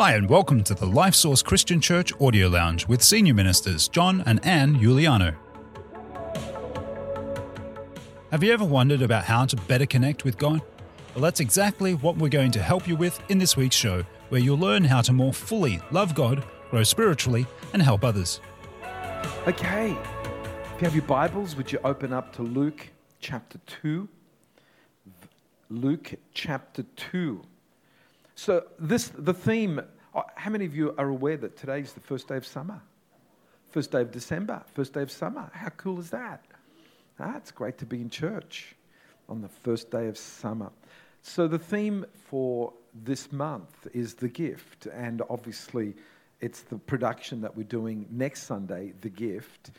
Hi, and welcome to the Life Source Christian Church Audio Lounge with Senior Ministers John and Anne Giuliano. Have you ever wondered about how to better connect with God? Well, that's exactly what we're going to help you with in this week's show, where you'll learn how to more fully love God, grow spiritually, and help others. Okay, if you have your Bibles, would you open up to Luke chapter 2? Luke chapter 2. So, this, the theme, uh, how many of you are aware that today is the first day of summer? First day of December, first day of summer. How cool is that? Ah, it's great to be in church on the first day of summer. So, the theme for this month is the gift, and obviously, it's the production that we're doing next Sunday, the gift.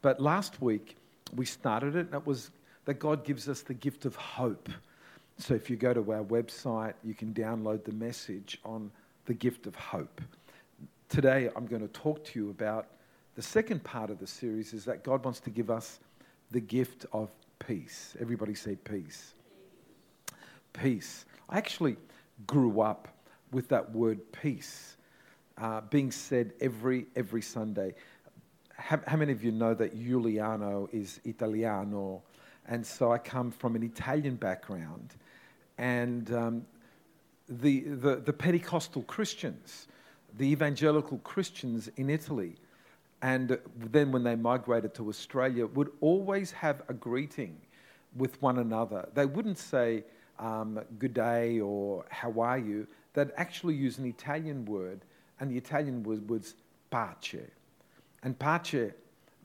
But last week, we started it, and it was that God gives us the gift of hope. So if you go to our website, you can download the message on the gift of hope. Today, I'm going to talk to you about the second part of the series is that God wants to give us the gift of peace. Everybody say peace. Peace. I actually grew up with that word peace uh, being said every, every Sunday. How, how many of you know that Giuliano is Italiano? And so I come from an Italian background and um, the, the, the Pentecostal Christians, the evangelical Christians in Italy, and then when they migrated to Australia, would always have a greeting with one another. They wouldn't say, um, good day or how are you? They'd actually use an Italian word, and the Italian word was pace. And pace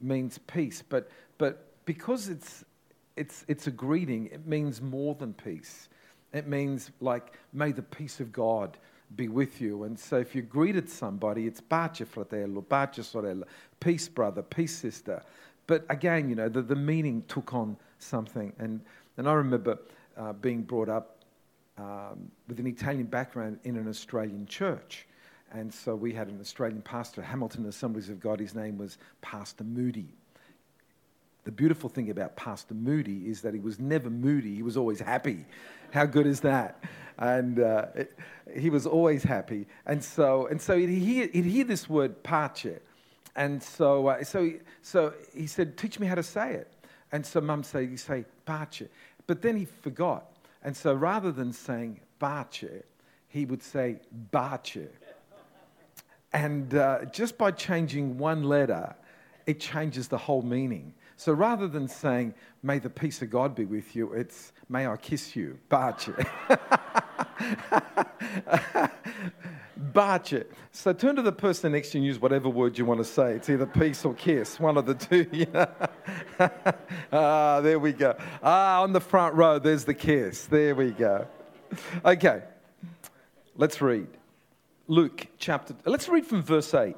means peace, but, but because it's, it's, it's a greeting, it means more than peace. It means like, may the peace of God be with you. And so if you greeted somebody, it's pace fratello, pace sorella, peace brother, peace sister. But again, you know, the, the meaning took on something. And, and I remember uh, being brought up um, with an Italian background in an Australian church. And so we had an Australian pastor, Hamilton Assemblies of God. His name was Pastor Moody. The beautiful thing about Pastor Moody is that he was never moody, he was always happy. How good is that? And uh, it, he was always happy. And so, and so he'd, hear, he'd hear this word, pace. And so, uh, so, he, so he said, Teach me how to say it. And so mum said, You say pace. But then he forgot. And so rather than saying pace, he would say bace. And uh, just by changing one letter, it changes the whole meaning. So rather than saying, may the peace of God be with you, it's, may I kiss you, bache. bache. So turn to the person next to you and use whatever word you want to say. It's either peace or kiss, one of the two. ah, there we go. Ah, on the front row, there's the kiss. There we go. Okay, let's read. Luke chapter, let's read from verse 8.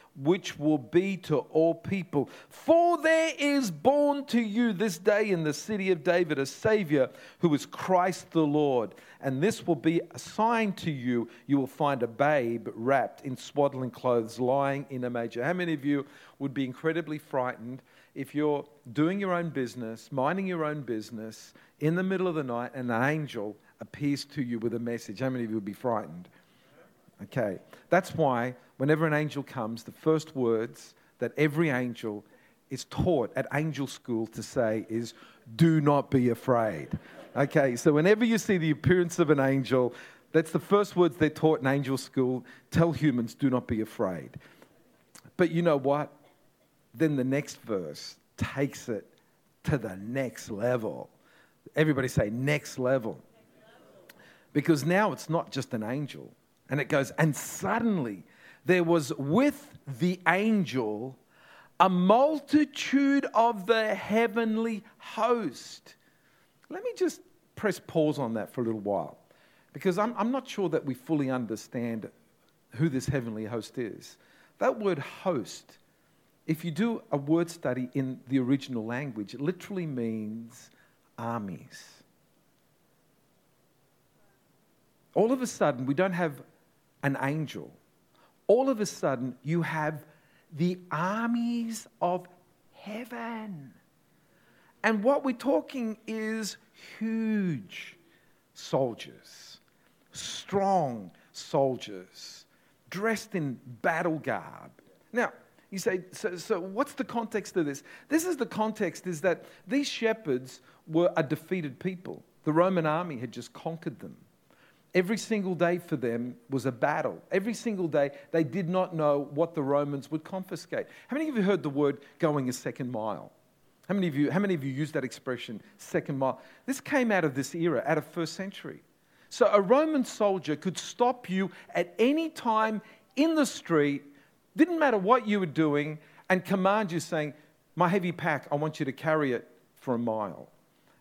which will be to all people. For there is born to you this day in the city of David a Savior who is Christ the Lord. And this will be a sign to you. You will find a babe wrapped in swaddling clothes lying in a manger. How many of you would be incredibly frightened if you're doing your own business, minding your own business, in the middle of the night, and an angel appears to you with a message? How many of you would be frightened? Okay. That's why whenever an angel comes, the first words that every angel is taught at angel school to say is, Do not be afraid. Okay, so whenever you see the appearance of an angel, that's the first words they're taught in angel school. Tell humans, do not be afraid. But you know what? Then the next verse takes it to the next level. Everybody say, next level. Because now it's not just an angel, and it goes, and suddenly there was with the angel a multitude of the heavenly host. Let me just press pause on that for a little while because I'm, I'm not sure that we fully understand who this heavenly host is. That word host, if you do a word study in the original language, it literally means armies. All of a sudden, we don't have an angel. All of a sudden, you have the armies of heaven. And what we're talking is huge soldiers, strong soldiers, dressed in battle garb. Now, you say, so, so what's the context of this? This is the context is that these shepherds were a defeated people. The Roman army had just conquered them. Every single day for them was a battle. Every single day, they did not know what the Romans would confiscate. How many of you heard the word going a second mile? How many of you, how many of you use that expression, second mile? This came out of this era, out of first century. So a Roman soldier could stop you at any time in the street, didn't matter what you were doing, and command you saying, My heavy pack, I want you to carry it for a mile.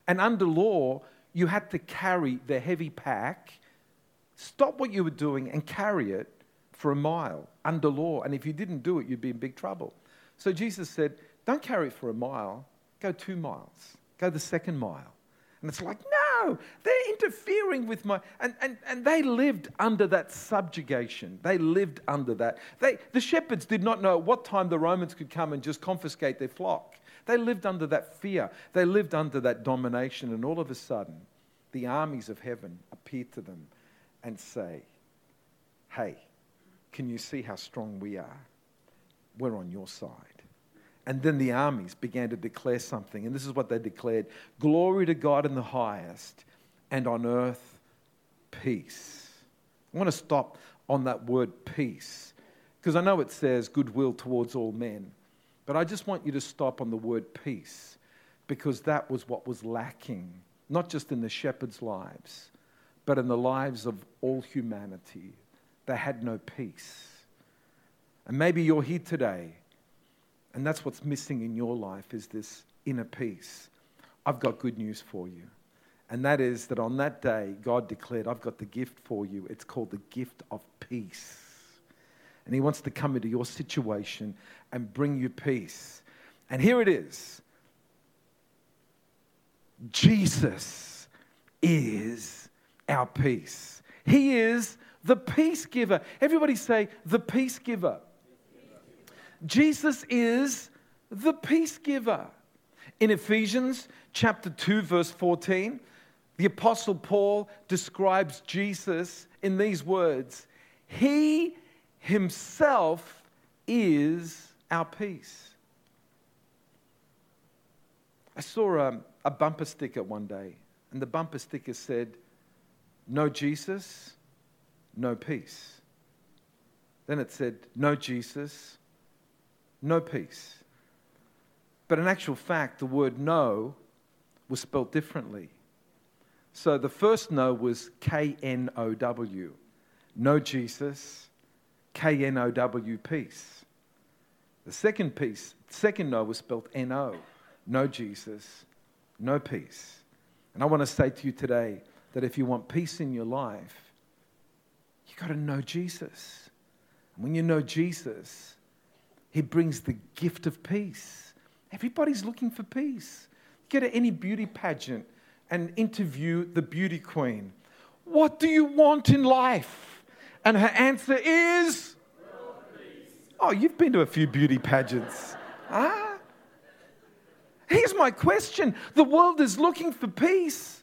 And under law, you had to carry the heavy pack Stop what you were doing and carry it for a mile under law. And if you didn't do it, you'd be in big trouble. So Jesus said, Don't carry it for a mile, go two miles, go the second mile. And it's like, no, they're interfering with my. And, and, and they lived under that subjugation. They lived under that. They, the shepherds did not know at what time the Romans could come and just confiscate their flock. They lived under that fear. They lived under that domination. And all of a sudden, the armies of heaven appeared to them and say, Hey, can you see how strong we are? We're on your side. And then the armies began to declare something, and this is what they declared Glory to God in the highest, and on earth, peace. I want to stop on that word peace, because I know it says goodwill towards all men, but I just want you to stop on the word peace, because that was what was lacking, not just in the shepherds' lives, but in the lives of all humanity. They had no peace. And maybe you're here today, and that's what's missing in your life is this inner peace. I've got good news for you. And that is that on that day, God declared, I've got the gift for you. It's called the gift of peace. And He wants to come into your situation and bring you peace. And here it is Jesus is our peace. He is the peace giver. Everybody say, the peace giver. Jesus is the peace giver. In Ephesians chapter 2, verse 14, the Apostle Paul describes Jesus in these words He himself is our peace. I saw a, a bumper sticker one day, and the bumper sticker said, no Jesus, no peace. Then it said, no Jesus, no peace. But in actual fact, the word no was spelt differently. So the first no was K N O W, no Jesus, K N O W, peace. The second piece, second no was spelt N O, no Jesus, no peace. And I want to say to you today, that if you want peace in your life, you've got to know Jesus. And when you know Jesus, He brings the gift of peace. Everybody's looking for peace. Get to any beauty pageant and interview the beauty queen. What do you want in life? And her answer is, Oh, you've been to a few beauty pageants. Ah. Here's my question the world is looking for peace.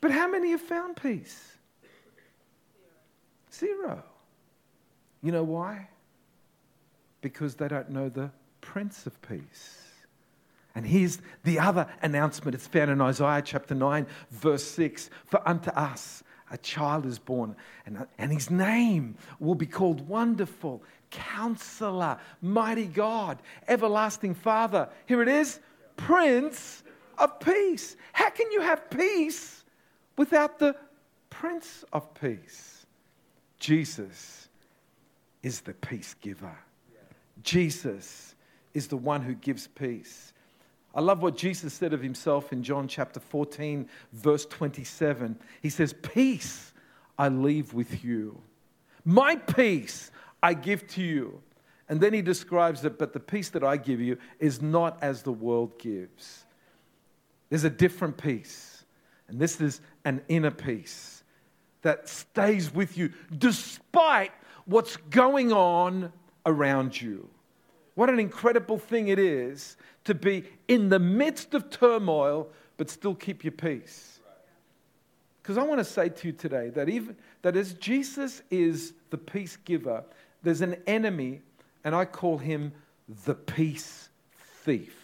But how many have found peace? Zero. You know why? Because they don't know the Prince of Peace. And here's the other announcement. It's found in Isaiah chapter 9, verse 6. For unto us a child is born, and, and his name will be called Wonderful, Counselor, Mighty God, Everlasting Father. Here it is Prince of Peace. How can you have peace without the Prince of Peace. Jesus is the peace giver. Jesus is the one who gives peace. I love what Jesus said of himself in John chapter 14, verse 27. He says, Peace I leave with you, My peace I give to you. And then he describes it, but the peace that I give you is not as the world gives. There's a different peace. And this is an inner peace that stays with you despite what's going on around you. What an incredible thing it is to be in the midst of turmoil, but still keep your peace. Because I want to say to you today that even that as Jesus is the peace giver, there's an enemy, and I call him the peace thief.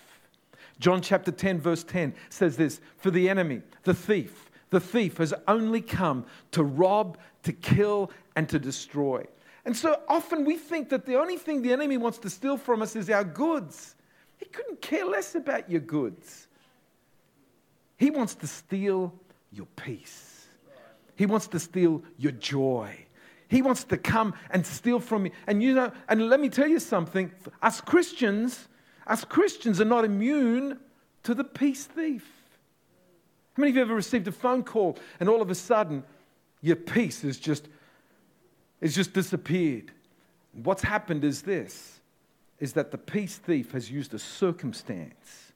John chapter 10, verse 10 says this For the enemy, the thief, the thief has only come to rob, to kill, and to destroy. And so often we think that the only thing the enemy wants to steal from us is our goods. He couldn't care less about your goods. He wants to steal your peace, he wants to steal your joy. He wants to come and steal from you. And you know, and let me tell you something, us Christians, us Christians are not immune to the peace thief. How many of you ever received a phone call and all of a sudden your peace is just, is just disappeared? What's happened is this is that the peace thief has used a circumstance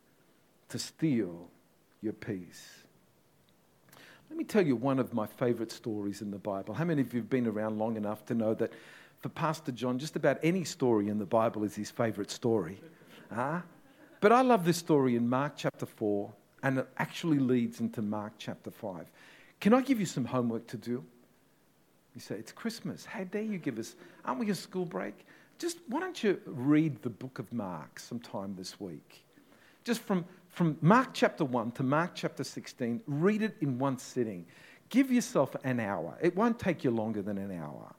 to steal your peace. Let me tell you one of my favorite stories in the Bible. How many of you have been around long enough to know that for Pastor John, just about any story in the Bible is his favorite story? Huh? But I love this story in Mark chapter 4, and it actually leads into Mark chapter 5. Can I give you some homework to do? You say, It's Christmas. How dare you give us? Aren't we a school break? Just why don't you read the book of Mark sometime this week? Just from, from Mark chapter 1 to Mark chapter 16, read it in one sitting. Give yourself an hour. It won't take you longer than an hour.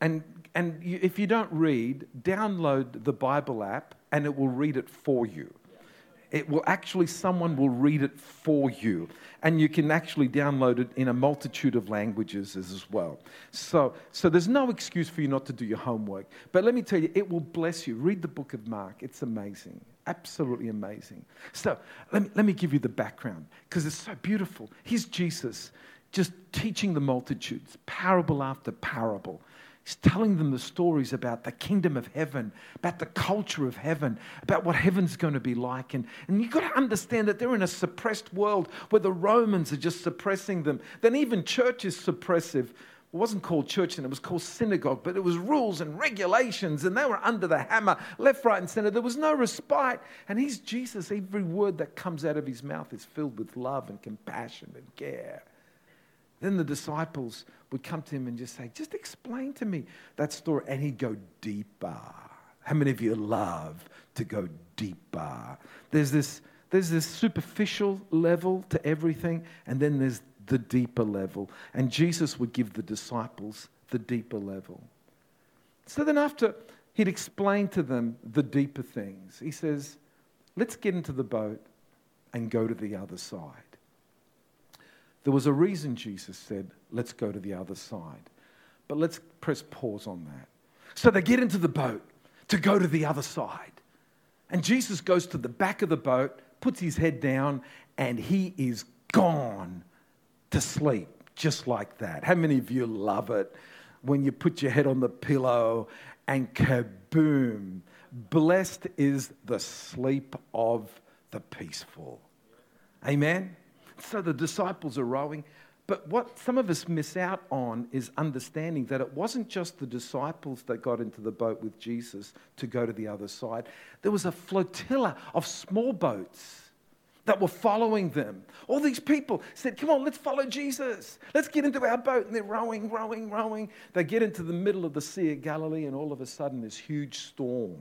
And, and you, if you don't read, download the Bible app and it will read it for you. It will actually, someone will read it for you. And you can actually download it in a multitude of languages as well. So, so there's no excuse for you not to do your homework. But let me tell you, it will bless you. Read the book of Mark, it's amazing. Absolutely amazing. So let me, let me give you the background because it's so beautiful. Here's Jesus just teaching the multitudes, parable after parable. He's telling them the stories about the kingdom of heaven, about the culture of heaven, about what heaven's going to be like. And, and you've got to understand that they're in a suppressed world where the Romans are just suppressing them. Then even church is suppressive. It wasn't called church and it was called synagogue, but it was rules and regulations, and they were under the hammer, left, right, and center. There was no respite. And he's Jesus. Every word that comes out of his mouth is filled with love and compassion and care. Then the disciples would come to him and just say, Just explain to me that story. And he'd go deeper. How many of you love to go deeper? There's this, there's this superficial level to everything, and then there's the deeper level. And Jesus would give the disciples the deeper level. So then, after he'd explain to them the deeper things, he says, Let's get into the boat and go to the other side. There was a reason Jesus said, let's go to the other side. But let's press pause on that. So they get into the boat to go to the other side. And Jesus goes to the back of the boat, puts his head down, and he is gone to sleep just like that. How many of you love it when you put your head on the pillow and kaboom? Blessed is the sleep of the peaceful. Amen? So the disciples are rowing. But what some of us miss out on is understanding that it wasn't just the disciples that got into the boat with Jesus to go to the other side. There was a flotilla of small boats that were following them. All these people said, Come on, let's follow Jesus. Let's get into our boat. And they're rowing, rowing, rowing. They get into the middle of the Sea of Galilee, and all of a sudden, this huge storm.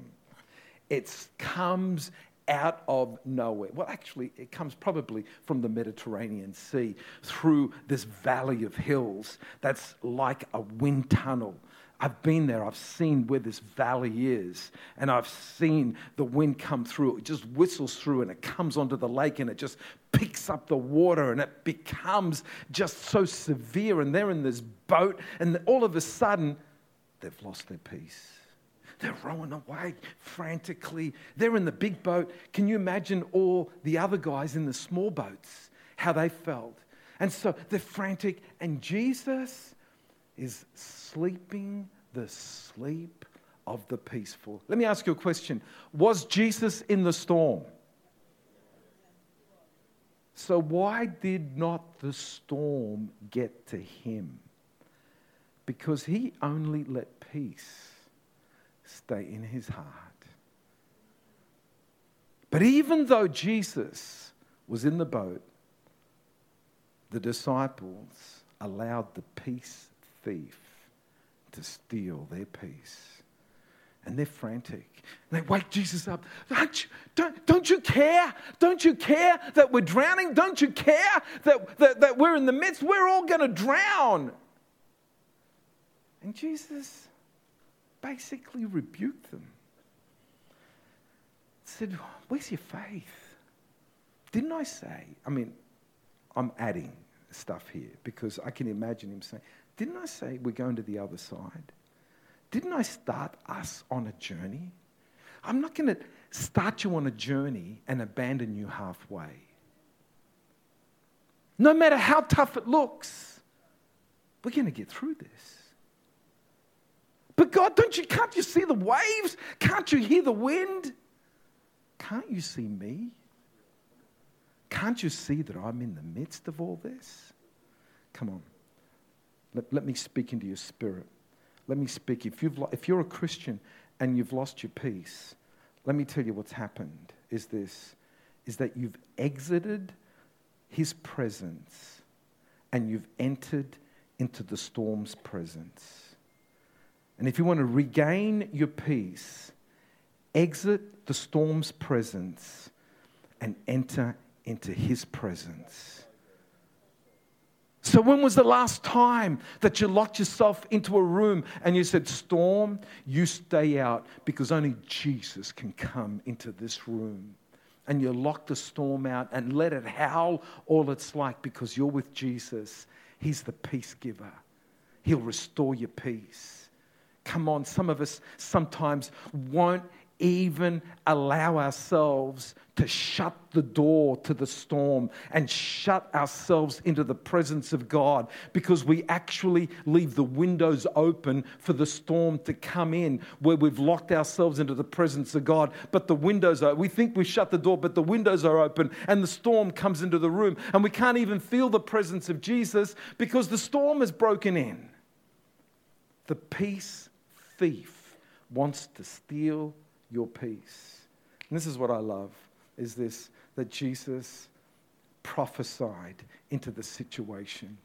It comes out of nowhere. Well, actually, it comes probably from the Mediterranean Sea through this valley of hills that's like a wind tunnel. I've been there, I've seen where this valley is, and I've seen the wind come through. It just whistles through and it comes onto the lake and it just picks up the water and it becomes just so severe. And they're in this boat, and all of a sudden, they've lost their peace they're rowing away frantically. They're in the big boat. Can you imagine all the other guys in the small boats, how they felt? And so they're frantic. And Jesus, is sleeping the sleep of the peaceful. Let me ask you a question Was Jesus in the storm? So, why did not the storm get to him? Because he only let peace stay in his heart. But even though Jesus was in the boat, the disciples allowed the peace thief to steal their peace. And they're frantic. And they wake Jesus up. Don't you, don't, don't you care? Don't you care that we're drowning? Don't you care that, that, that we're in the midst? We're all going to drown. And Jesus basically rebuked them. Said, Where's your faith? Didn't I say? I mean, I'm adding stuff here because I can imagine him saying, Didn't I say we're going to the other side? Didn't I start us on a journey? I'm not going to start you on a journey and abandon you halfway. No matter how tough it looks, we're going to get through this. But God, don't you, can't you see the waves? Can't you hear the wind? Can't you see me? Can't you see that I'm in the midst of all this? Come on. Let, let me speak into your spirit. Let me speak. If, you've, if you're a Christian and you've lost your peace, let me tell you what's happened is this is that you've exited his presence and you've entered into the storm's presence. And if you want to regain your peace, exit the storm's presence and enter into his presence. So, when was the last time that you locked yourself into a room and you said, Storm, you stay out because only Jesus can come into this room? And you lock the storm out and let it howl all it's like because you're with Jesus. He's the peace giver, He'll restore your peace. Come on, some of us sometimes won't even allow ourselves to shut the door to the storm and shut ourselves into the presence of God because we actually leave the windows open for the storm to come in where we've locked ourselves into the presence of God. But the windows are, we think we shut the door, but the windows are open and the storm comes into the room and we can't even feel the presence of Jesus because the storm has broken in. The peace thief wants to steal your peace. And this is what I love is this that Jesus prophesied into the situation.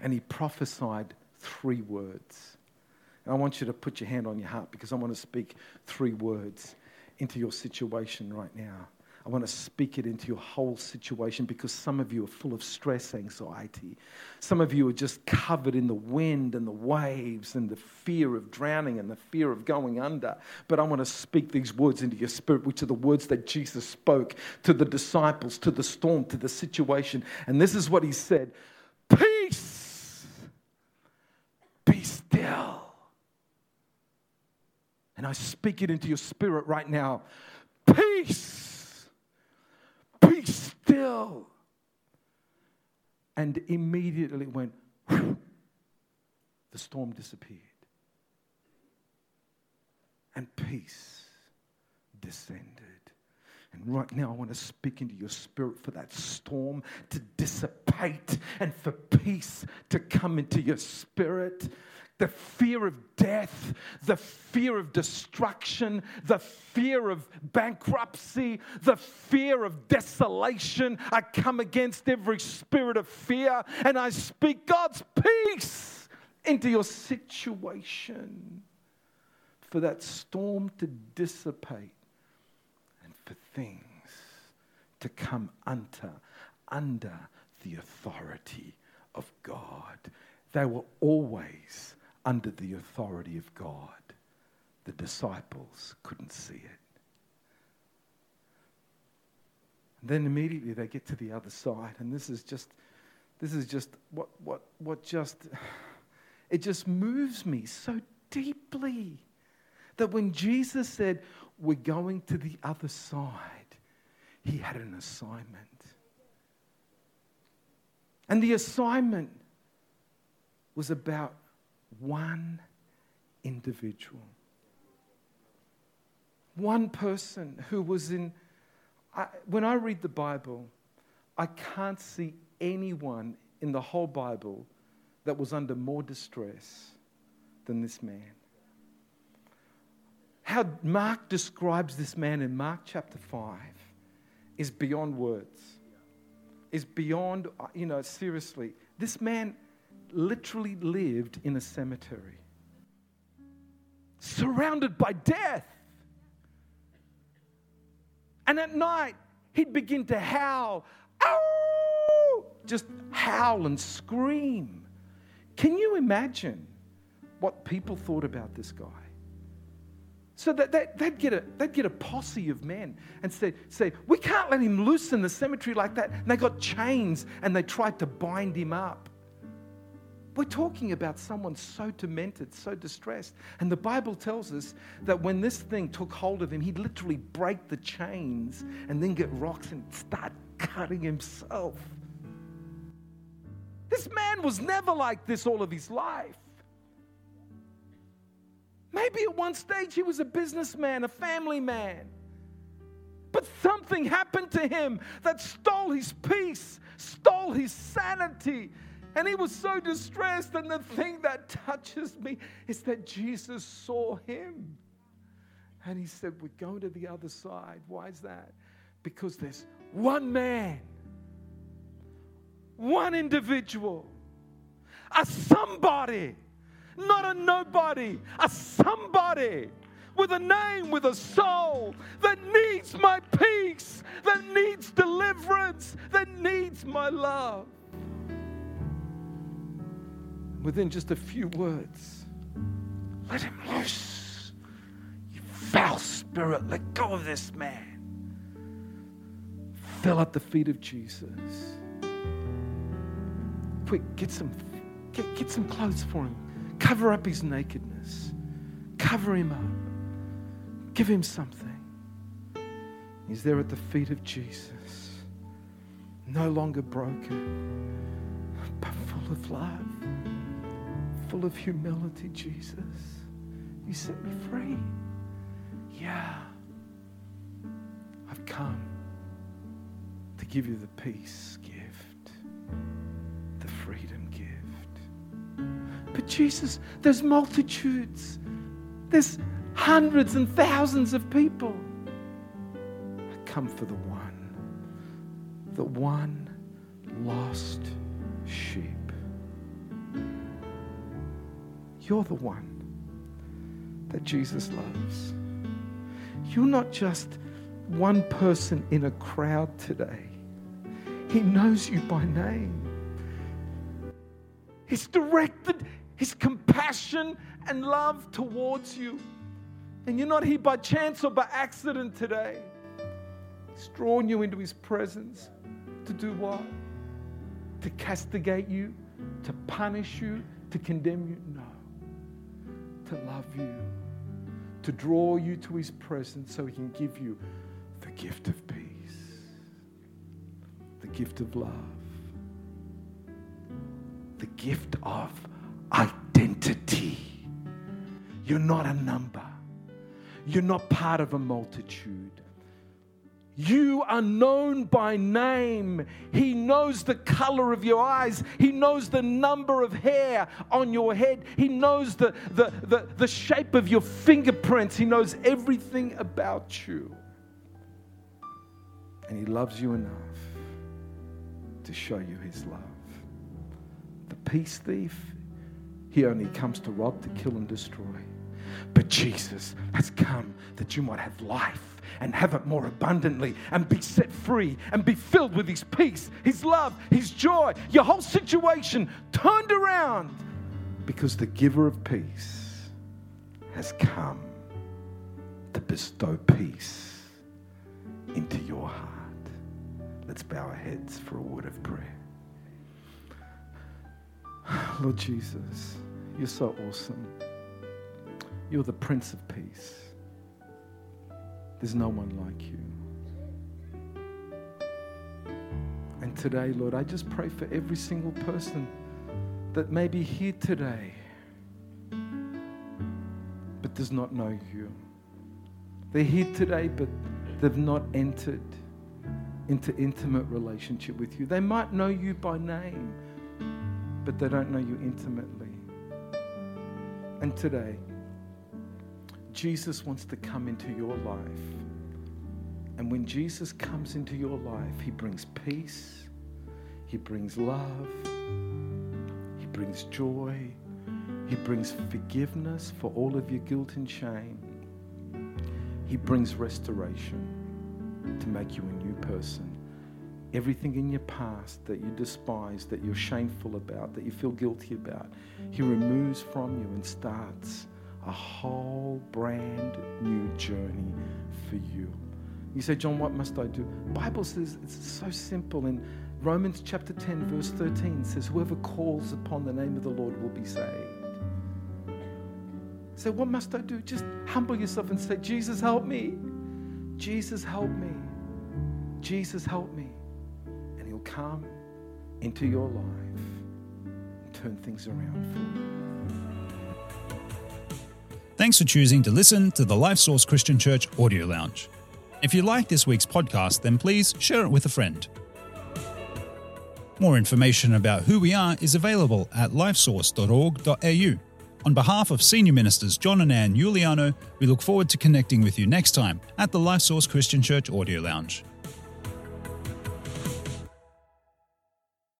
And he prophesied three words. And I want you to put your hand on your heart because I want to speak three words into your situation right now. I want to speak it into your whole situation because some of you are full of stress anxiety. Some of you are just covered in the wind and the waves and the fear of drowning and the fear of going under. But I want to speak these words into your spirit, which are the words that Jesus spoke to the disciples, to the storm, to the situation. And this is what he said Peace, be still. And I speak it into your spirit right now. Peace And immediately went, whew, the storm disappeared. And peace descended. And right now, I want to speak into your spirit for that storm to dissipate and for peace to come into your spirit the fear of death, the fear of destruction, the fear of bankruptcy, the fear of desolation. I come against every spirit of fear and I speak God's peace into your situation for that storm to dissipate and for things to come under, under the authority of God. They were always under the authority of God. The disciples couldn't see it. And then immediately they get to the other side, and this is just, this is just what, what, what just, it just moves me so deeply that when Jesus said, We're going to the other side, he had an assignment. And the assignment was about one individual. One person who was in. I, when I read the Bible, I can't see anyone in the whole Bible that was under more distress than this man. How Mark describes this man in Mark chapter 5 is beyond words. Is beyond, you know, seriously. This man literally lived in a cemetery, surrounded by death. And at night, he'd begin to howl, Ow! just howl and scream. Can you imagine what people thought about this guy? So that, that, they'd, get a, they'd get a posse of men and say, say, We can't let him loose in the cemetery like that. And they got chains and they tried to bind him up. We're talking about someone so demented, so distressed. And the Bible tells us that when this thing took hold of him, he'd literally break the chains and then get rocks and start cutting himself. This man was never like this all of his life. Maybe at one stage he was a businessman, a family man. But something happened to him that stole his peace, stole his sanity. And he was so distressed. And the thing that touches me is that Jesus saw him. And he said, We're going to the other side. Why is that? Because there's one man, one individual, a somebody not a nobody, a somebody with a name, with a soul that needs my peace, that needs deliverance, that needs my love. Within just a few words, let him loose. You foul spirit, let go of this man. Fell at the feet of Jesus. Quick, get some, get, get some clothes for him. Cover up his nakedness. Cover him up. Give him something. He's there at the feet of Jesus, no longer broken, but full of love, full of humility, Jesus. You set me free. Yeah. I've come to give you the peace gift, the freedom gift. but Jesus, there's multitudes, there's hundreds and thousands of people. I come for the one, the one lost sheep. You're the one that Jesus loves. You're not just one person in a crowd today. He knows you by name. He's directed his compassion and love towards you. And you're not here by chance or by accident today. He's drawn you into his presence to do what? To castigate you, to punish you, to condemn you? No. To love you, to draw you to his presence so he can give you the gift of peace, the gift of love, the gift of identity. You're not a number, you're not part of a multitude. You are known by name. He knows the color of your eyes. He knows the number of hair on your head. He knows the, the, the, the shape of your fingerprints. He knows everything about you. And He loves you enough to show you His love. The peace thief he only comes to rob, to kill, and destroy. But Jesus has come that you might have life and have it more abundantly and be set free and be filled with His peace, His love, His joy. Your whole situation turned around because the giver of peace has come to bestow peace into your heart. Let's bow our heads for a word of prayer. Lord Jesus, you're so awesome. You're the Prince of Peace. There's no one like you. And today, Lord, I just pray for every single person that may be here today but does not know you. They're here today, but they've not entered into intimate relationship with you. They might know you by name, but they don't know you intimately. And today, Jesus wants to come into your life. And when Jesus comes into your life, he brings peace, he brings love, he brings joy, he brings forgiveness for all of your guilt and shame. He brings restoration to make you a new person. Everything in your past that you despise, that you're shameful about, that you feel guilty about, He removes from you and starts a whole brand new journey for you. You say, John, what must I do? Bible says it's so simple. In Romans chapter 10, verse 13 says, Whoever calls upon the name of the Lord will be saved. So, what must I do? Just humble yourself and say, Jesus, help me. Jesus, help me. Jesus, help me. And He'll come into your life and turn things around for you. Thanks for choosing to listen to the Life Source Christian Church Audio Lounge. If you like this week's podcast, then please share it with a friend. More information about who we are is available at lifesource.org.au. On behalf of Senior Ministers John and Anne Giuliano, we look forward to connecting with you next time at the Life Source Christian Church Audio Lounge.